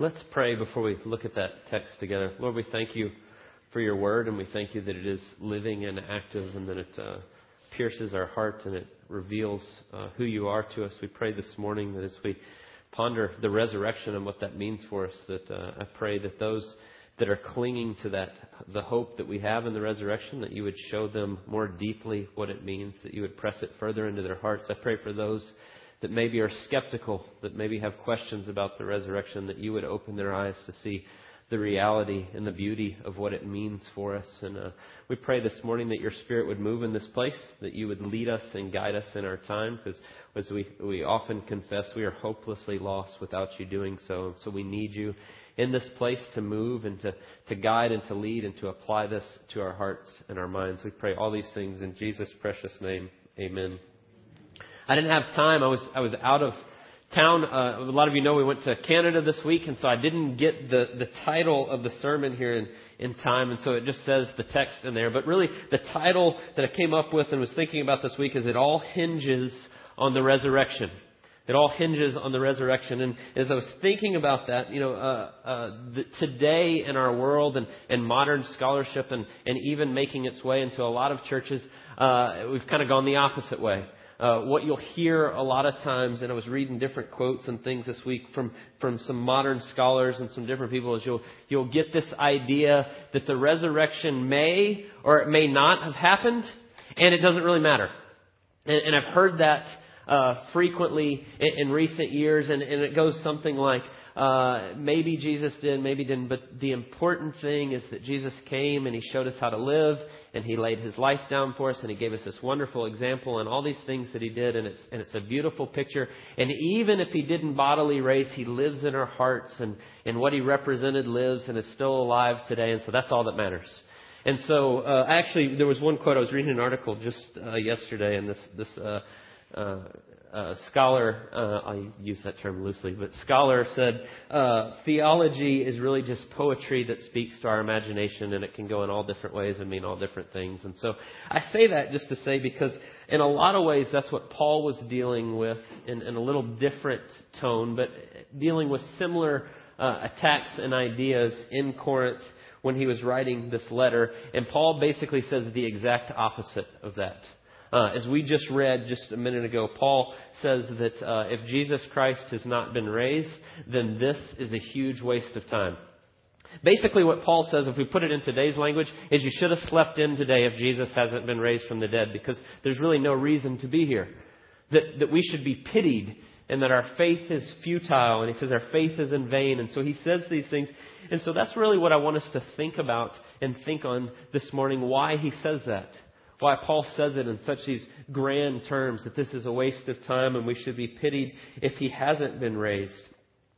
Let's pray before we look at that text together. Lord, we thank you for your word, and we thank you that it is living and active, and that it uh, pierces our heart and it reveals uh, who you are to us. We pray this morning that as we ponder the resurrection and what that means for us, that uh, I pray that those that are clinging to that, the hope that we have in the resurrection, that you would show them more deeply what it means, that you would press it further into their hearts. I pray for those that maybe are skeptical, that maybe have questions about the resurrection, that you would open their eyes to see the reality and the beauty of what it means for us. And uh, we pray this morning that your Spirit would move in this place, that you would lead us and guide us in our time, because as we, we often confess, we are hopelessly lost without you doing so. So we need you in this place to move and to, to guide and to lead and to apply this to our hearts and our minds. We pray all these things in Jesus' precious name. Amen. I didn't have time. I was I was out of town. Uh, a lot of you know we went to Canada this week, and so I didn't get the the title of the sermon here in in time, and so it just says the text in there. But really, the title that I came up with and was thinking about this week is "It All Hinges on the Resurrection." It all hinges on the resurrection. And as I was thinking about that, you know, uh, uh, the, today in our world and, and modern scholarship and, and even making its way into a lot of churches, uh, we've kind of gone the opposite way. Uh, what you'll hear a lot of times, and I was reading different quotes and things this week from, from some modern scholars and some different people, is you'll, you'll get this idea that the resurrection may or it may not have happened, and it doesn't really matter. And, and I've heard that uh, frequently in, in recent years, and, and it goes something like, uh, maybe Jesus did, maybe didn't, but the important thing is that Jesus came and He showed us how to live, and He laid His life down for us, and He gave us this wonderful example, and all these things that He did, and it's and it's a beautiful picture. And even if He didn't bodily raise, He lives in our hearts, and and what He represented lives and is still alive today, and so that's all that matters. And so, uh, actually, there was one quote I was reading an article just uh, yesterday, and this this. Uh, uh, uh, scholar, uh, I use that term loosely, but scholar said uh, theology is really just poetry that speaks to our imagination, and it can go in all different ways and mean all different things. And so I say that just to say because in a lot of ways that's what Paul was dealing with in, in a little different tone, but dealing with similar uh, attacks and ideas in Corinth when he was writing this letter. And Paul basically says the exact opposite of that. Uh, as we just read just a minute ago, Paul says that uh, if Jesus Christ has not been raised, then this is a huge waste of time. Basically, what Paul says, if we put it in today's language, is you should have slept in today if Jesus hasn't been raised from the dead, because there's really no reason to be here. That, that we should be pitied and that our faith is futile. And he says our faith is in vain. And so he says these things. And so that's really what I want us to think about and think on this morning, why he says that why Paul says it in such these grand terms that this is a waste of time and we should be pitied if he hasn't been raised.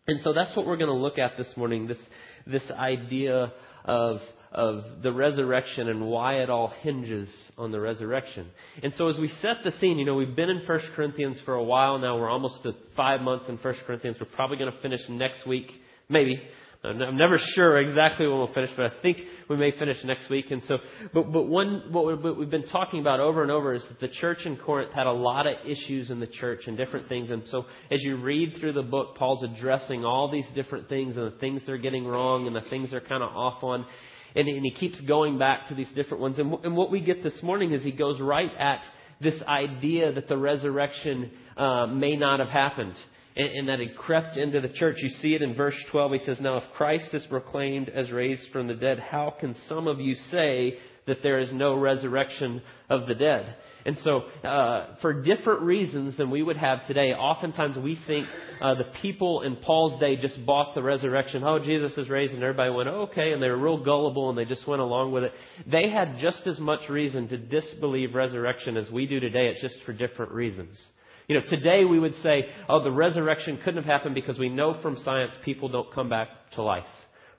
And so that's what we're going to look at this morning this, this idea of, of the resurrection and why it all hinges on the resurrection. And so as we set the scene, you know, we've been in 1 Corinthians for a while now. We're almost to five months in 1 Corinthians. We're probably going to finish next week, maybe. I'm never sure exactly when we'll finish, but I think we may finish next week. And so, but, but one, what we've been talking about over and over is that the church in Corinth had a lot of issues in the church and different things. And so as you read through the book, Paul's addressing all these different things and the things they're getting wrong and the things they're kind of off on. And, and he keeps going back to these different ones. And, and what we get this morning is he goes right at this idea that the resurrection uh, may not have happened and, and that had crept into the church. You see it in verse 12. He says, Now if Christ is proclaimed as raised from the dead, how can some of you say that there is no resurrection of the dead? And so, uh, for different reasons than we would have today, oftentimes we think uh, the people in Paul's day just bought the resurrection. Oh, Jesus is raised, and everybody went, oh, okay, and they were real gullible, and they just went along with it. They had just as much reason to disbelieve resurrection as we do today. It's just for different reasons. You know, today we would say, oh, the resurrection couldn't have happened because we know from science people don't come back to life.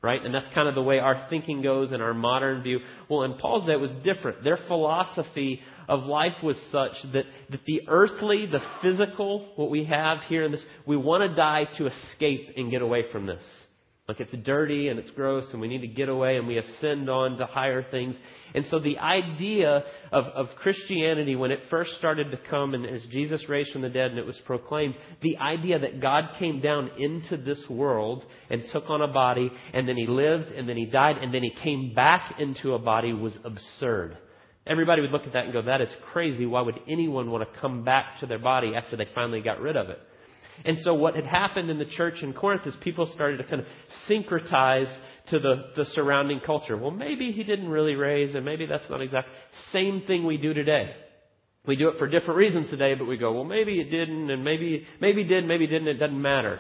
Right? And that's kind of the way our thinking goes in our modern view. Well, in Paul's day, it was different. Their philosophy of life was such that, that the earthly, the physical, what we have here in this, we want to die to escape and get away from this. Like it's dirty and it's gross and we need to get away and we ascend on to higher things. And so the idea of, of Christianity, when it first started to come and as Jesus raised from the dead and it was proclaimed, the idea that God came down into this world and took on a body and then he lived and then he died and then he came back into a body was absurd. Everybody would look at that and go, that is crazy. Why would anyone want to come back to their body after they finally got rid of it? And so what had happened in the church in Corinth is people started to kind of syncretize to the, the surrounding culture. Well, maybe he didn't really raise, and maybe that's not exact. Same thing we do today. We do it for different reasons today, but we go, well, maybe it didn't, and maybe, maybe did, maybe didn't, it doesn't matter.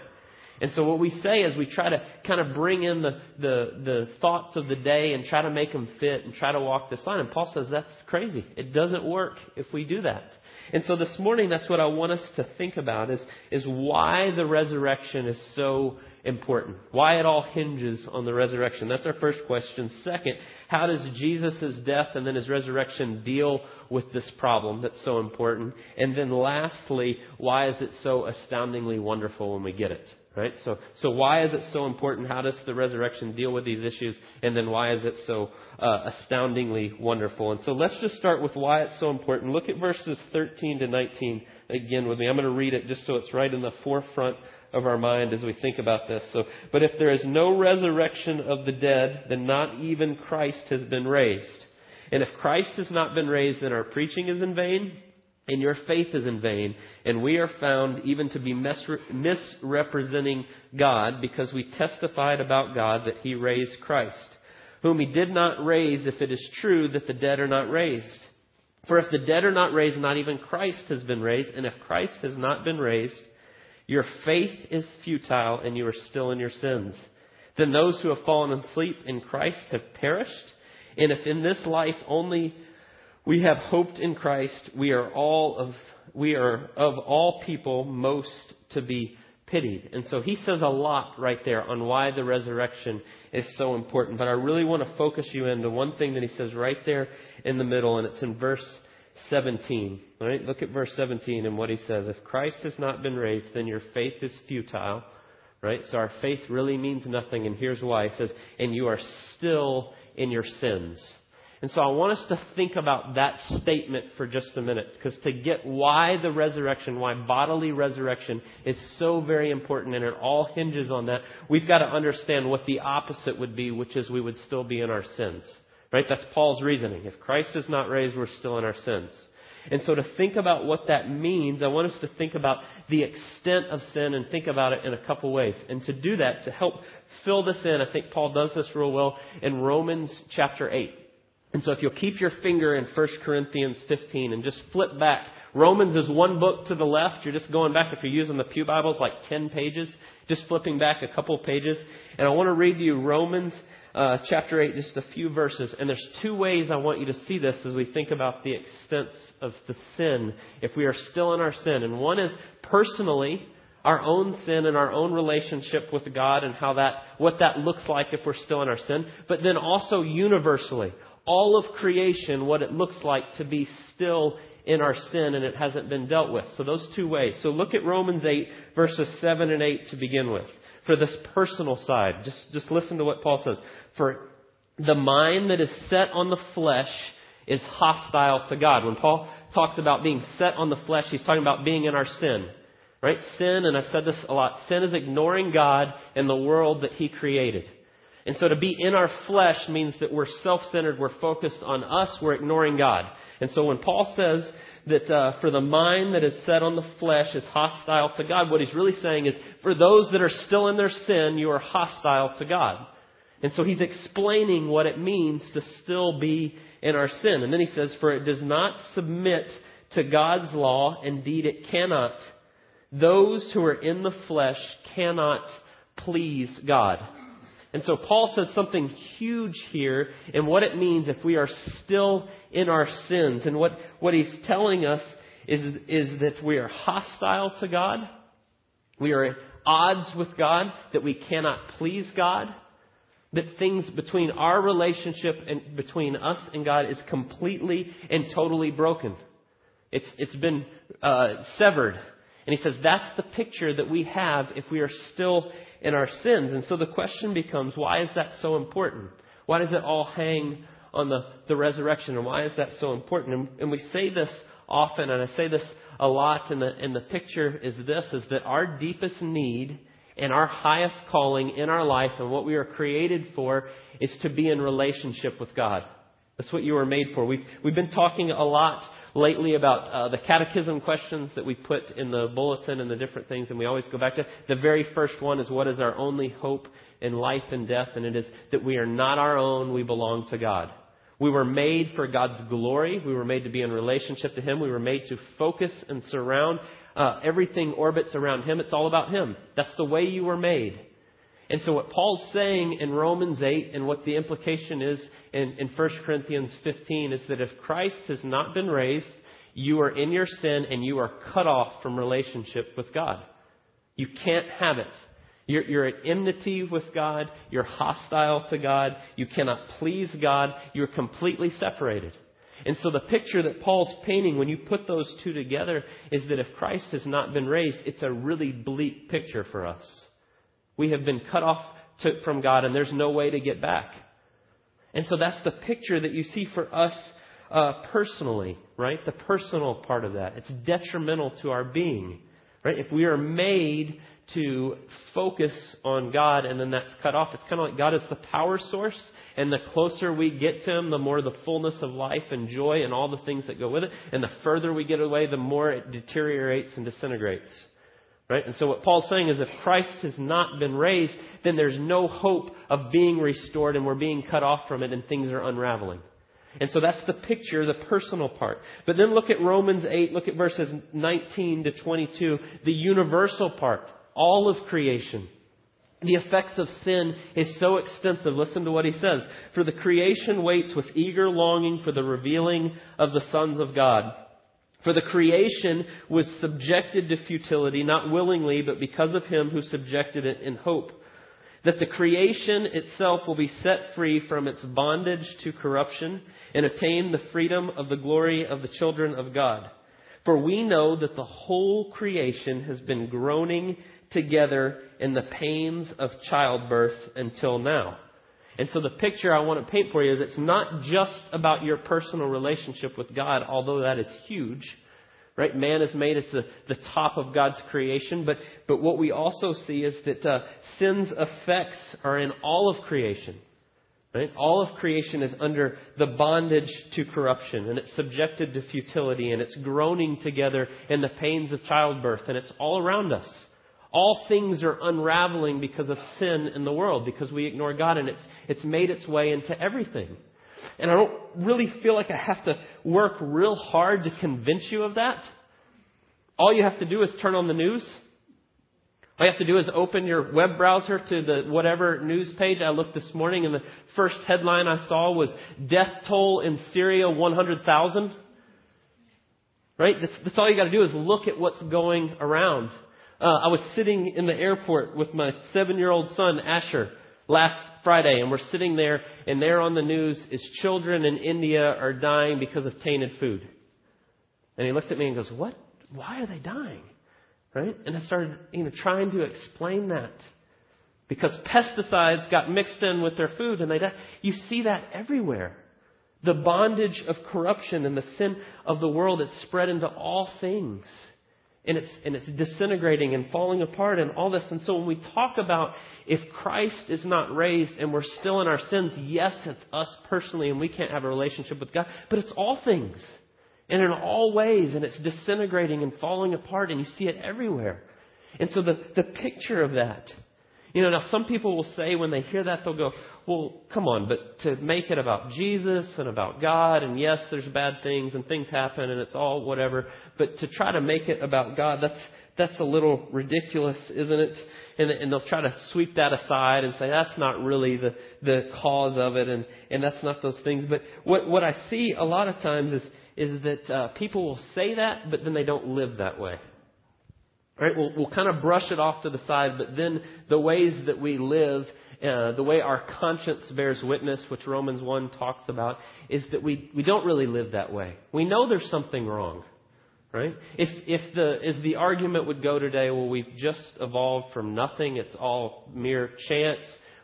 And so what we say is we try to kind of bring in the, the, the thoughts of the day and try to make them fit and try to walk this line. And Paul says that's crazy. It doesn't work if we do that. And so this morning, that's what I want us to think about is, is why the resurrection is so important. Why it all hinges on the resurrection. That's our first question. Second, how does Jesus' death and then his resurrection deal with this problem that's so important? And then lastly, why is it so astoundingly wonderful when we get it? Right? So, so why is it so important? How does the resurrection deal with these issues? And then why is it so uh, astoundingly wonderful? And so let's just start with why it's so important. Look at verses 13 to 19 again with me. I'm going to read it just so it's right in the forefront of our mind as we think about this. So, but if there is no resurrection of the dead, then not even Christ has been raised. And if Christ has not been raised, then our preaching is in vain and your faith is in vain, and we are found even to be misrepresenting God because we testified about God that He raised Christ, whom He did not raise if it is true that the dead are not raised. For if the dead are not raised, not even Christ has been raised, and if Christ has not been raised, your faith is futile and you are still in your sins. Then those who have fallen asleep in Christ have perished, and if in this life only we have hoped in Christ. We are all of we are of all people most to be pitied. And so he says a lot right there on why the resurrection is so important. But I really want to focus you into one thing that he says right there in the middle, and it's in verse 17. Right? Look at verse 17 and what he says. If Christ has not been raised, then your faith is futile. Right? So our faith really means nothing, and here's why. He says, and you are still in your sins. And so I want us to think about that statement for just a minute, because to get why the resurrection, why bodily resurrection is so very important, and it all hinges on that, we've got to understand what the opposite would be, which is we would still be in our sins. Right? That's Paul's reasoning. If Christ is not raised, we're still in our sins. And so to think about what that means, I want us to think about the extent of sin and think about it in a couple ways. And to do that, to help fill this in, I think Paul does this real well in Romans chapter 8. And so if you'll keep your finger in 1 Corinthians 15 and just flip back. Romans is one book to the left. You're just going back, if you're using the Pew Bibles, like 10 pages. Just flipping back a couple pages. And I want to read you Romans uh, chapter 8, just a few verses. And there's two ways I want you to see this as we think about the extent of the sin, if we are still in our sin. And one is personally, our own sin and our own relationship with God and how that, what that looks like if we're still in our sin. But then also universally, all of creation what it looks like to be still in our sin and it hasn't been dealt with. So those two ways. So look at Romans 8 verses 7 and 8 to begin with. For this personal side, just, just listen to what Paul says. For the mind that is set on the flesh is hostile to God. When Paul talks about being set on the flesh, he's talking about being in our sin. Right? Sin, and I've said this a lot, sin is ignoring God and the world that he created. And so to be in our flesh means that we're self-centered, we're focused on us, we're ignoring God. And so when Paul says that uh, for the mind that is set on the flesh is hostile to God, what he's really saying is for those that are still in their sin, you are hostile to God. And so he's explaining what it means to still be in our sin. And then he says, for it does not submit to God's law, indeed it cannot. Those who are in the flesh cannot please God. And so Paul says something huge here in what it means if we are still in our sins. And what, what he's telling us is, is that we are hostile to God. We are at odds with God, that we cannot please God, that things between our relationship and between us and God is completely and totally broken. It's, it's been uh, severed. And he says that's the picture that we have if we are still in our sins. And so the question becomes, why is that so important? Why does it all hang on the, the resurrection? And why is that so important? And, and we say this often, and I say this a lot, and the, and the picture is this, is that our deepest need and our highest calling in our life and what we are created for is to be in relationship with God. That's what you were made for. We've, we've been talking a lot lately about uh, the catechism questions that we put in the bulletin and the different things, and we always go back to the very first one is what is our only hope in life and death, and it is that we are not our own, we belong to God. We were made for God's glory. We were made to be in relationship to Him. We were made to focus and surround. Uh, everything orbits around Him. It's all about Him. That's the way you were made. And so what Paul's saying in Romans 8 and what the implication is in, in 1 Corinthians 15 is that if Christ has not been raised, you are in your sin and you are cut off from relationship with God. You can't have it. You're, you're at enmity with God. You're hostile to God. You cannot please God. You're completely separated. And so the picture that Paul's painting, when you put those two together, is that if Christ has not been raised, it's a really bleak picture for us. We have been cut off to, from God, and there's no way to get back. And so that's the picture that you see for us uh, personally, right? The personal part of that. It's detrimental to our being, right? If we are made to focus on God and then that's cut off, it's kind of like God is the power source, and the closer we get to Him, the more the fullness of life and joy and all the things that go with it. And the further we get away, the more it deteriorates and disintegrates. Right? And so what Paul's saying is if Christ has not been raised, then there's no hope of being restored and we're being cut off from it and things are unraveling. And so that's the picture, the personal part. But then look at Romans 8, look at verses 19 to 22, the universal part, all of creation. The effects of sin is so extensive. Listen to what he says. For the creation waits with eager longing for the revealing of the sons of God. For the creation was subjected to futility, not willingly, but because of him who subjected it in hope. That the creation itself will be set free from its bondage to corruption and attain the freedom of the glory of the children of God. For we know that the whole creation has been groaning together in the pains of childbirth until now. And so the picture I want to paint for you is it's not just about your personal relationship with God, although that is huge. Right? Man is made at the, the top of God's creation, but, but what we also see is that uh, sin's effects are in all of creation. Right? All of creation is under the bondage to corruption, and it's subjected to futility, and it's groaning together in the pains of childbirth, and it's all around us. All things are unraveling because of sin in the world, because we ignore God, and it's, it's made its way into everything. And I don't really feel like I have to work real hard to convince you of that. All you have to do is turn on the news. All you have to do is open your web browser to the whatever news page. I looked this morning and the first headline I saw was Death Toll in Syria 100,000. Right? That's, that's all you got to do is look at what's going around. Uh, I was sitting in the airport with my seven year old son, Asher, last Friday, and we're sitting there, and there on the news is children in India are dying because of tainted food. And he looked at me and goes, What? Why are they dying? Right? And I started you know, trying to explain that. Because pesticides got mixed in with their food and they died. You see that everywhere. The bondage of corruption and the sin of the world is spread into all things and it's, and it's disintegrating and falling apart and all this. And so when we talk about if Christ is not raised and we're still in our sins, yes, it's us personally and we can't have a relationship with God, but it's all things and in all ways and it's disintegrating and falling apart and you see it everywhere. And so the, the picture of that you know, now some people will say when they hear that, they'll go, well, come on, but to make it about Jesus and about God, and yes, there's bad things and things happen and it's all whatever, but to try to make it about God, that's, that's a little ridiculous, isn't it? And, and they'll try to sweep that aside and say that's not really the, the cause of it and, and that's not those things. But what, what I see a lot of times is, is that uh, people will say that, but then they don't live that way. Right? We'll, we'll kind of brush it off to the side, but then the ways that we live, uh, the way our conscience bears witness, which Romans 1 talks about, is that we, we don't really live that way. We know there's something wrong. Right? If, if the, as the argument would go today, well, we've just evolved from nothing, it's all mere chance,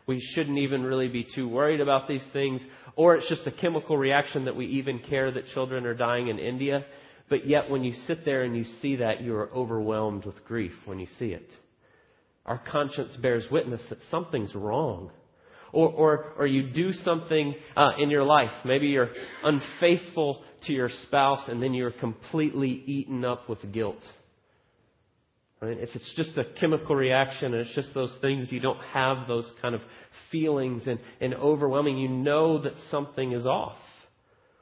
we shouldn't even really be too worried about these things, or it's just a chemical reaction that we even care that children are dying in India. But yet, when you sit there and you see that, you are overwhelmed with grief when you see it. Our conscience bears witness that something's wrong. Or, or, or you do something uh, in your life. Maybe you're unfaithful to your spouse and then you're completely eaten up with guilt. Right? If it's just a chemical reaction and it's just those things, you don't have those kind of feelings and, and overwhelming. You know that something is off.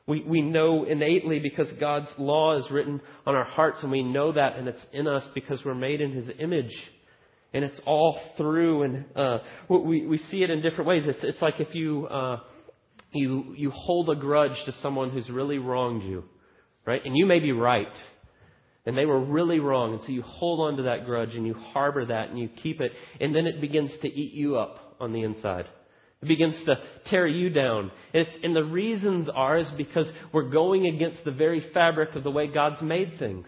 We, we know innately because God's law is written on our hearts and we know that and it's in us because we're made in His image. And it's all through and, uh, we, we see it in different ways. It's, it's like if you, uh, you, you hold a grudge to someone who's really wronged you, right? And you may be right. And they were really wrong. And so you hold on to that grudge and you harbor that and you keep it. And then it begins to eat you up on the inside. It begins to tear you down. And, and the reasons are is because we're going against the very fabric of the way God's made things.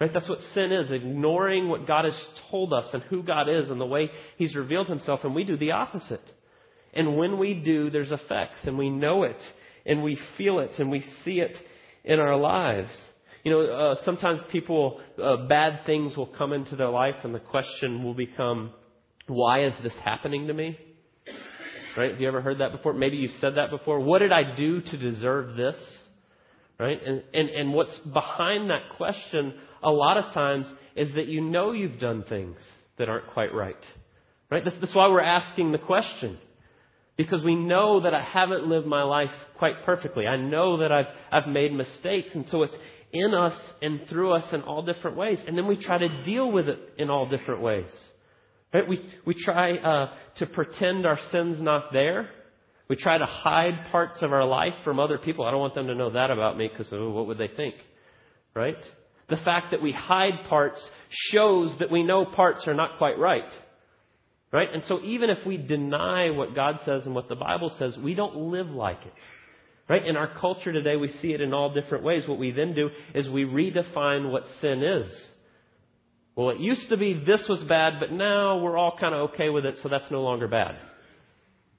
Right? That's what sin is, ignoring what God has told us and who God is and the way He's revealed Himself, and we do the opposite. And when we do, there's effects, and we know it, and we feel it, and we see it in our lives. You know, uh, sometimes people, uh, bad things will come into their life, and the question will become, why is this happening to me? Right? Have you ever heard that before? Maybe you've said that before. What did I do to deserve this? Right? And, and, and what's behind that question a lot of times is that you know you've done things that aren't quite right. Right? That's, that's why we're asking the question. Because we know that I haven't lived my life quite perfectly. I know that I've, I've made mistakes. And so it's in us and through us in all different ways. And then we try to deal with it in all different ways. Right? We, we try uh, to pretend our sin's not there. We try to hide parts of our life from other people. I don't want them to know that about me because oh, what would they think? Right? The fact that we hide parts shows that we know parts are not quite right. Right? And so even if we deny what God says and what the Bible says, we don't live like it. Right? In our culture today, we see it in all different ways. What we then do is we redefine what sin is. Well, it used to be this was bad, but now we're all kind of okay with it, so that's no longer bad.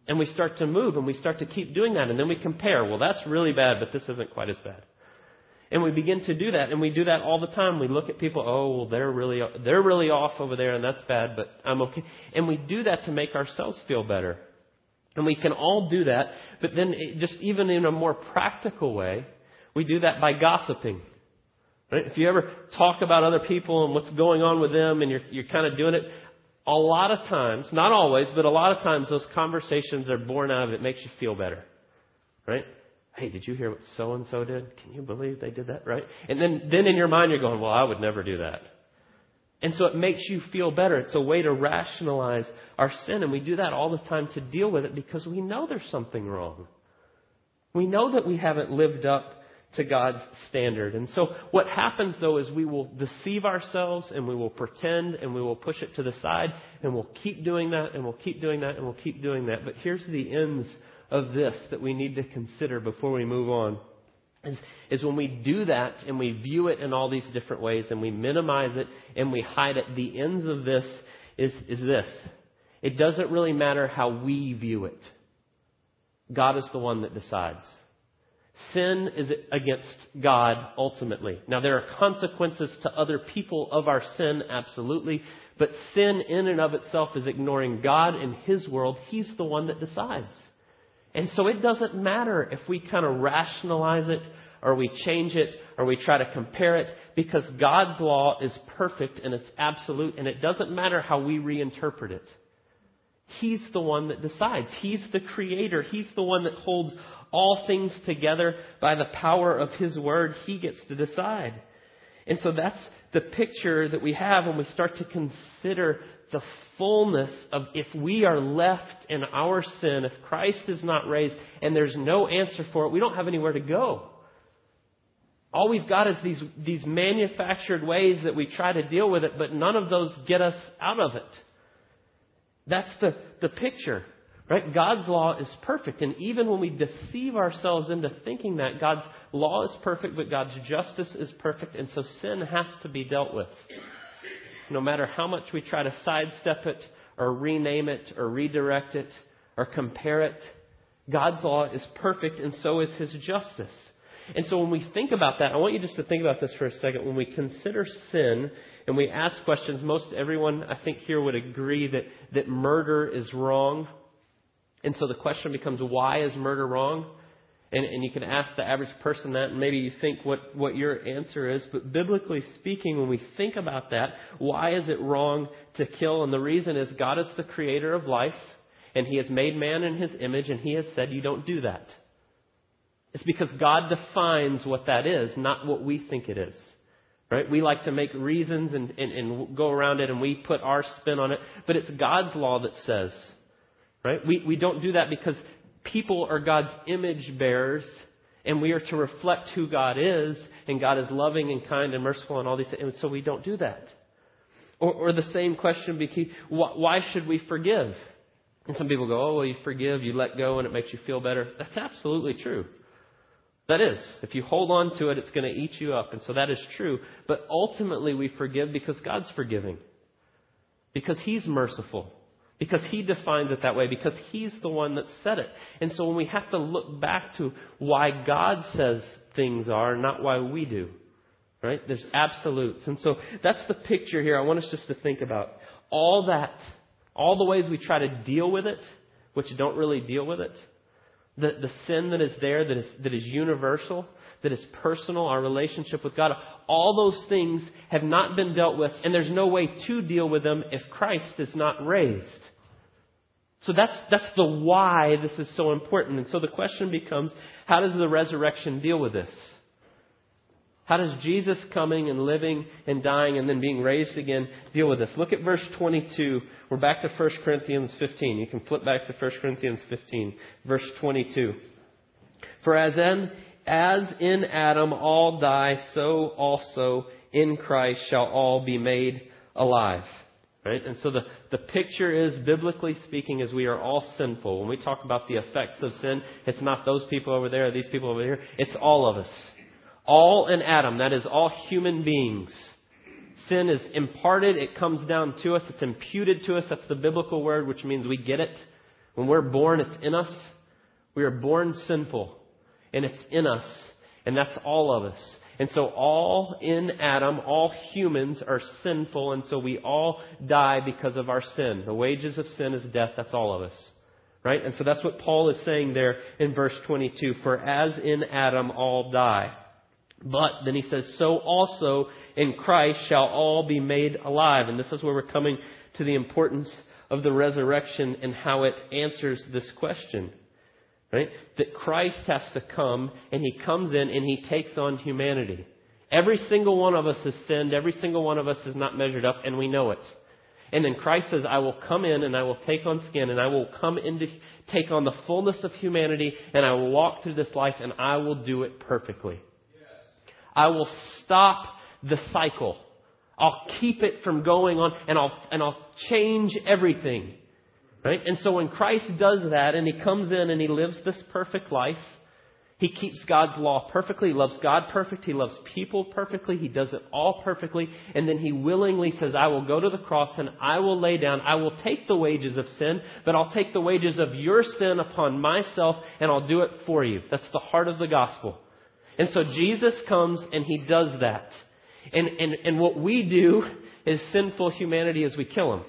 And we start to move and we start to keep doing that, and then we compare. Well, that's really bad, but this isn't quite as bad. And we begin to do that, and we do that all the time. We look at people, oh, well, they're really, they're really off over there, and that's bad, but I'm okay. And we do that to make ourselves feel better. And we can all do that, but then it, just even in a more practical way, we do that by gossiping. Right? If you ever talk about other people and what's going on with them, and you're, you're kind of doing it, a lot of times, not always, but a lot of times, those conversations are born out of it makes you feel better. Right? Hey, did you hear what so and so did? Can you believe they did that? Right? And then, then in your mind you're going, well, I would never do that. And so it makes you feel better. It's a way to rationalize our sin. And we do that all the time to deal with it because we know there's something wrong. We know that we haven't lived up to God's standard. And so what happens though is we will deceive ourselves and we will pretend and we will push it to the side and we'll keep doing that and we'll keep doing that and we'll keep doing that. But here's the ends of this that we need to consider before we move on is, is when we do that and we view it in all these different ways and we minimize it and we hide it, the ends of this is, is this. It doesn't really matter how we view it. God is the one that decides. Sin is against God ultimately. Now there are consequences to other people of our sin, absolutely. But sin in and of itself is ignoring God in His world. He's the one that decides. And so it doesn't matter if we kind of rationalize it or we change it or we try to compare it because God's law is perfect and it's absolute and it doesn't matter how we reinterpret it. He's the one that decides. He's the creator. He's the one that holds all things together by the power of His word. He gets to decide. And so that's the picture that we have when we start to consider the fullness of if we are left in our sin, if Christ is not raised, and there's no answer for it, we don't have anywhere to go. All we've got is these, these manufactured ways that we try to deal with it, but none of those get us out of it. That's the, the picture. Right? God's law is perfect. And even when we deceive ourselves into thinking that God's law is perfect, but God's justice is perfect, and so sin has to be dealt with. No matter how much we try to sidestep it, or rename it, or redirect it, or compare it, God's law is perfect, and so is His justice. And so when we think about that, I want you just to think about this for a second. When we consider sin and we ask questions, most everyone I think here would agree that, that murder is wrong. And so the question becomes, why is murder wrong? And, and you can ask the average person that, and maybe you think what, what your answer is. But biblically speaking, when we think about that, why is it wrong to kill? And the reason is God is the creator of life, and He has made man in His image, and He has said you don't do that. It's because God defines what that is, not what we think it is. Right? We like to make reasons and, and, and go around it and we put our spin on it, but it's God's law that says. Right? We, we don't do that because people are God's image bearers and we are to reflect who God is, and God is loving and kind and merciful and all these things, and so we don't do that. Or, or the same question why should we forgive? And some people go, oh, well, you forgive, you let go, and it makes you feel better. That's absolutely true. That is, if you hold on to it, it's going to eat you up. And so that is true. But ultimately, we forgive because God's forgiving. Because He's merciful. Because He defines it that way. Because He's the one that said it. And so when we have to look back to why God says things are, not why we do. Right? There's absolutes. And so that's the picture here I want us just to think about. All that, all the ways we try to deal with it, which don't really deal with it the, the sin that is there, that is, that is universal, that is personal, our relationship with God, all those things have not been dealt with, and there's no way to deal with them if Christ is not raised. So that's, that's the why this is so important. And so the question becomes, how does the resurrection deal with this? How does Jesus coming and living and dying and then being raised again deal with this? Look at verse 22. We're back to 1 Corinthians 15. You can flip back to 1 Corinthians 15, verse 22. For as in, as in Adam all die, so also in Christ shall all be made alive. Right? And so the, the picture is, biblically speaking, as we are all sinful. When we talk about the effects of sin, it's not those people over there these people over here. It's all of us. All in Adam, that is, all human beings. Sin is imparted, it comes down to us, it's imputed to us. That's the biblical word, which means we get it. When we're born, it's in us. We are born sinful, and it's in us, and that's all of us. And so, all in Adam, all humans are sinful, and so we all die because of our sin. The wages of sin is death, that's all of us. Right? And so that's what Paul is saying there in verse 22. For as in Adam all die. But then he says, so also in Christ shall all be made alive. And this is where we're coming to the importance of the resurrection and how it answers this question. Right? That Christ has to come and he comes in and he takes on humanity. Every single one of us has sinned. Every single one of us is not measured up and we know it. And then Christ says, I will come in and I will take on skin and I will come in to take on the fullness of humanity and I will walk through this life and I will do it perfectly. I will stop the cycle. I'll keep it from going on and I'll, and I'll change everything. Right? And so when Christ does that and he comes in and he lives this perfect life, he keeps God's law perfectly. He loves God perfect. He loves people perfectly. He does it all perfectly. And then he willingly says, I will go to the cross and I will lay down. I will take the wages of sin, but I'll take the wages of your sin upon myself and I'll do it for you. That's the heart of the gospel. And so Jesus comes and he does that. And, and, and what we do as sinful humanity is we kill him.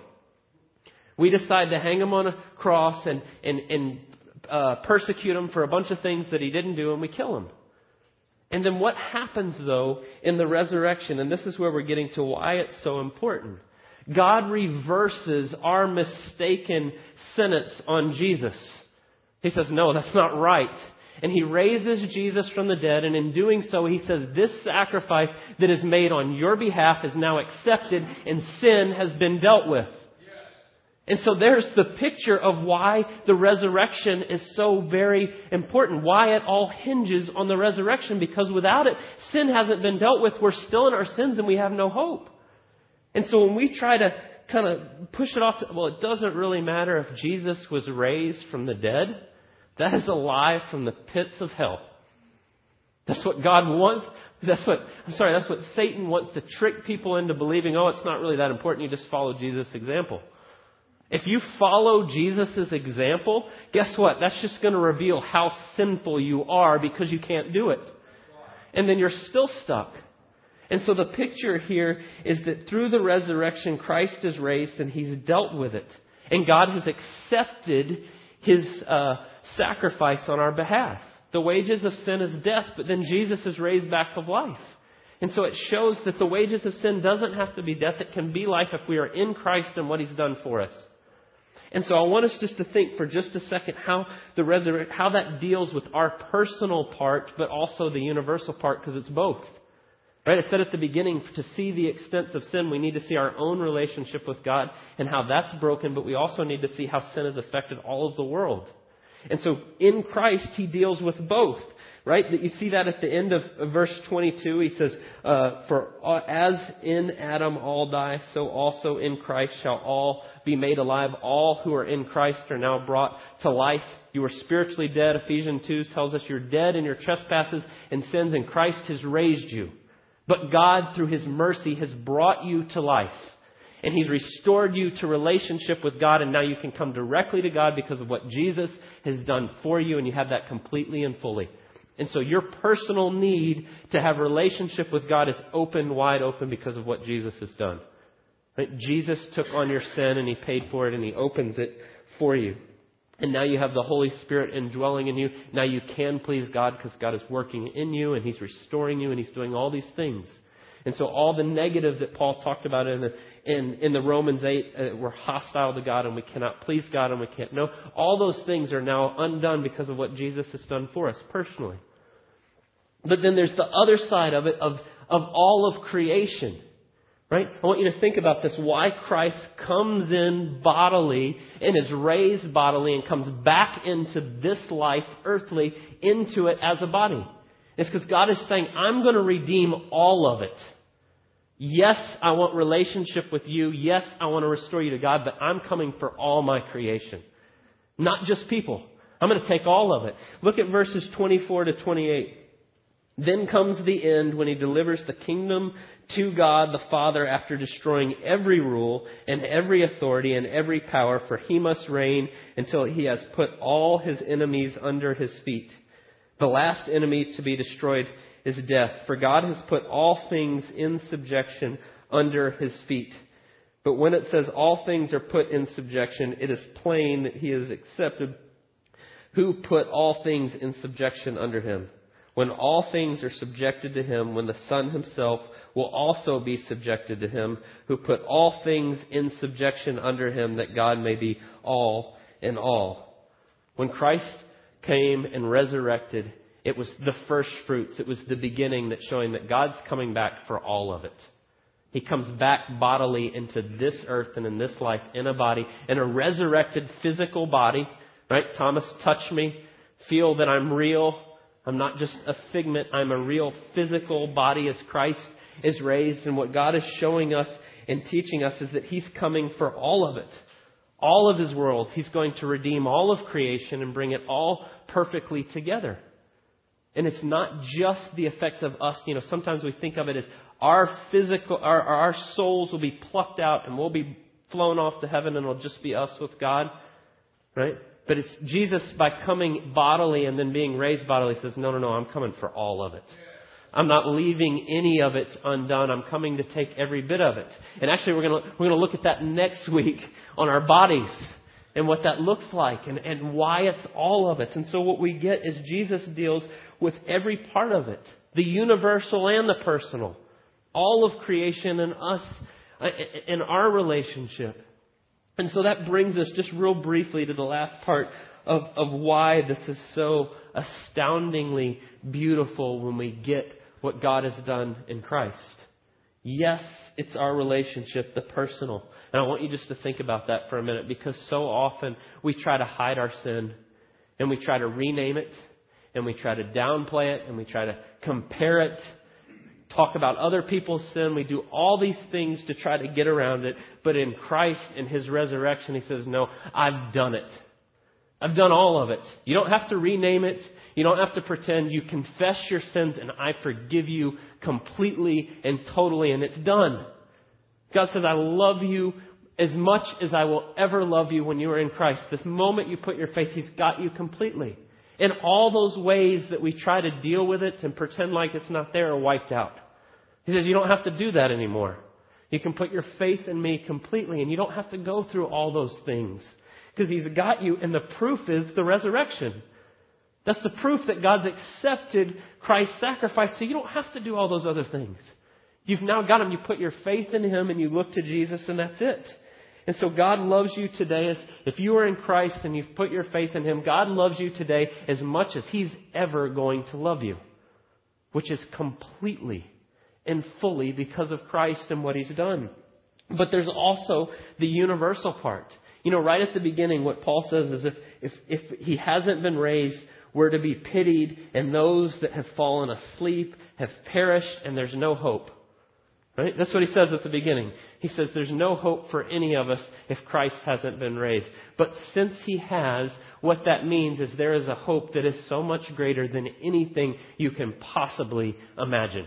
We decide to hang him on a cross and, and, and uh, persecute him for a bunch of things that he didn't do, and we kill him. And then what happens, though, in the resurrection? And this is where we're getting to why it's so important. God reverses our mistaken sentence on Jesus. He says, No, that's not right and he raises Jesus from the dead, and in doing so, he says, This sacrifice that is made on your behalf is now accepted, and sin has been dealt with. And so there's the picture of why the resurrection is so very important, why it all hinges on the resurrection, because without it, sin hasn't been dealt with. We're still in our sins and we have no hope. And so when we try to kind of push it off to, well, it doesn't really matter if Jesus was raised from the dead. That is a lie from the pits of hell. That's what God wants. That's what, I'm sorry, that's what Satan wants to trick people into believing, oh, it's not really that important. You just follow Jesus' example. If you follow Jesus' example, guess what? That's just going to reveal how sinful you are because you can't do it. And then you're still stuck. And so the picture here is that through the resurrection, Christ is raised and he's dealt with it. And God has accepted his uh, sacrifice on our behalf. The wages of sin is death, but then Jesus is raised back to life. And so it shows that the wages of sin doesn't have to be death. It can be life if we are in Christ and what he's done for us. And so I want us just to think for just a second how the resurre- how that deals with our personal part, but also the universal part, because it's both. Right? I said at the beginning, to see the extent of sin, we need to see our own relationship with God and how that's broken, but we also need to see how sin has affected all of the world. And so in Christ, He deals with both. Right? That you see that at the end of verse 22. He says, uh, For uh, as in Adam all die, so also in Christ shall all be made alive. All who are in Christ are now brought to life. You are spiritually dead. Ephesians 2 tells us you're dead in your trespasses and sins, and Christ has raised you. But God, through His mercy, has brought you to life. And He's restored you to relationship with God, and now you can come directly to God because of what Jesus has done for you, and you have that completely and fully. And so your personal need to have relationship with God is open, wide open because of what Jesus has done. Right? Jesus took on your sin and He paid for it and He opens it for you. And now you have the Holy Spirit indwelling in you. Now you can please God because God is working in you and He's restoring you and He's doing all these things. And so all the negative that Paul talked about in the, in, in the Romans 8, uh, we're hostile to God and we cannot please God and we can't know. All those things are now undone because of what Jesus has done for us personally. But then there's the other side of it, of, of all of creation. Right? I want you to think about this why Christ comes in bodily and is raised bodily and comes back into this life, earthly, into it as a body. It's because God is saying, I'm going to redeem all of it. Yes, I want relationship with you. Yes, I want to restore you to God, but I'm coming for all my creation. Not just people. I'm going to take all of it. Look at verses 24 to 28. Then comes the end when he delivers the kingdom to God the Father after destroying every rule and every authority and every power, for he must reign until he has put all his enemies under his feet. The last enemy to be destroyed is death, for God has put all things in subjection under his feet. But when it says all things are put in subjection, it is plain that he is accepted who put all things in subjection under him. When all things are subjected to him, when the Son himself will also be subjected to him, who put all things in subjection under him, that God may be all in all. When Christ came and resurrected, it was the first fruits. It was the beginning that showing that God's coming back for all of it. He comes back bodily into this earth and in this life in a body, in a resurrected physical body. Right? Thomas, touch me. Feel that I'm real. I'm not just a figment. I'm a real physical body as Christ is raised. And what God is showing us and teaching us is that He's coming for all of it. All of His world. He's going to redeem all of creation and bring it all perfectly together. And it's not just the effects of us. You know, sometimes we think of it as our physical, our, our souls will be plucked out and we'll be flown off to heaven and it'll just be us with God. Right? But it's Jesus by coming bodily and then being raised bodily says, no, no, no, I'm coming for all of it. I'm not leaving any of it undone. I'm coming to take every bit of it. And actually, we're going to, we're going to look at that next week on our bodies and what that looks like and, and why it's all of it. And so what we get is Jesus deals with every part of it. The universal and the personal. All of creation and us and uh, our relationship. And so that brings us just real briefly to the last part of, of why this is so astoundingly beautiful when we get what God has done in Christ. Yes, it's our relationship, the personal. And I want you just to think about that for a minute because so often we try to hide our sin and we try to rename it and we try to downplay it and we try to compare it talk about other people's sin. We do all these things to try to get around it. But in Christ and His resurrection, He says, No, I've done it. I've done all of it. You don't have to rename it. You don't have to pretend. You confess your sins and I forgive you completely and totally and it's done. God says, I love you as much as I will ever love you when you are in Christ. This moment you put your faith, He's got you completely. And all those ways that we try to deal with it and pretend like it's not there are wiped out. He says, you don't have to do that anymore. You can put your faith in me completely and you don't have to go through all those things because he's got you and the proof is the resurrection. That's the proof that God's accepted Christ's sacrifice so you don't have to do all those other things. You've now got him. You put your faith in him and you look to Jesus and that's it. And so God loves you today as if you are in Christ and you've put your faith in him, God loves you today as much as he's ever going to love you, which is completely and fully because of Christ and what he's done. But there's also the universal part. You know, right at the beginning, what Paul says is if, if, if he hasn't been raised, we're to be pitied, and those that have fallen asleep have perished, and there's no hope. Right? That's what he says at the beginning. He says there's no hope for any of us if Christ hasn't been raised. But since he has, what that means is there is a hope that is so much greater than anything you can possibly imagine.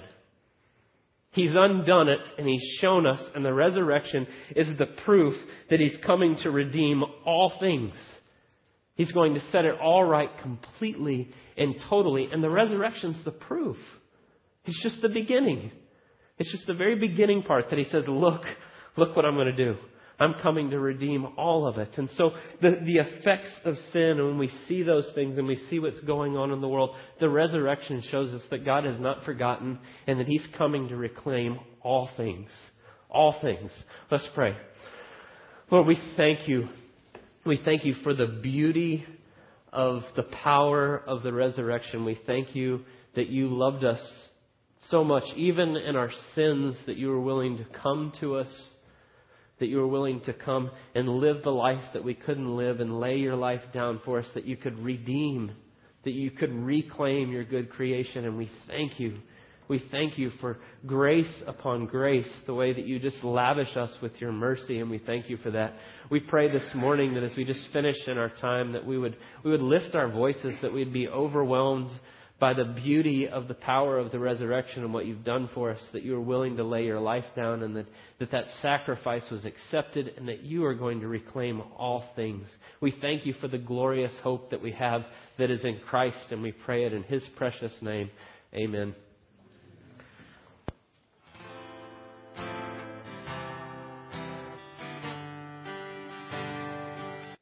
He's undone it and he's shown us, and the resurrection is the proof that he's coming to redeem all things. He's going to set it all right completely and totally, and the resurrection's the proof. It's just the beginning. It's just the very beginning part that he says, Look, look what I'm going to do. I'm coming to redeem all of it. And so the, the effects of sin, and when we see those things and we see what's going on in the world, the resurrection shows us that God has not forgotten and that He's coming to reclaim all things. All things. Let's pray. Lord, we thank you. We thank you for the beauty of the power of the resurrection. We thank you that you loved us so much, even in our sins, that you were willing to come to us, that you were willing to come and live the life that we couldn't live and lay your life down for us, that you could redeem, that you could reclaim your good creation. And we thank you. We thank you for grace upon grace, the way that you just lavish us with your mercy, and we thank you for that. We pray this morning that as we just finish in our time, that we would, we would lift our voices, that we'd be overwhelmed by the beauty of the power of the resurrection and what you've done for us, that you are willing to lay your life down and that, that that sacrifice was accepted and that you are going to reclaim all things. We thank you for the glorious hope that we have that is in Christ and we pray it in His precious name. Amen.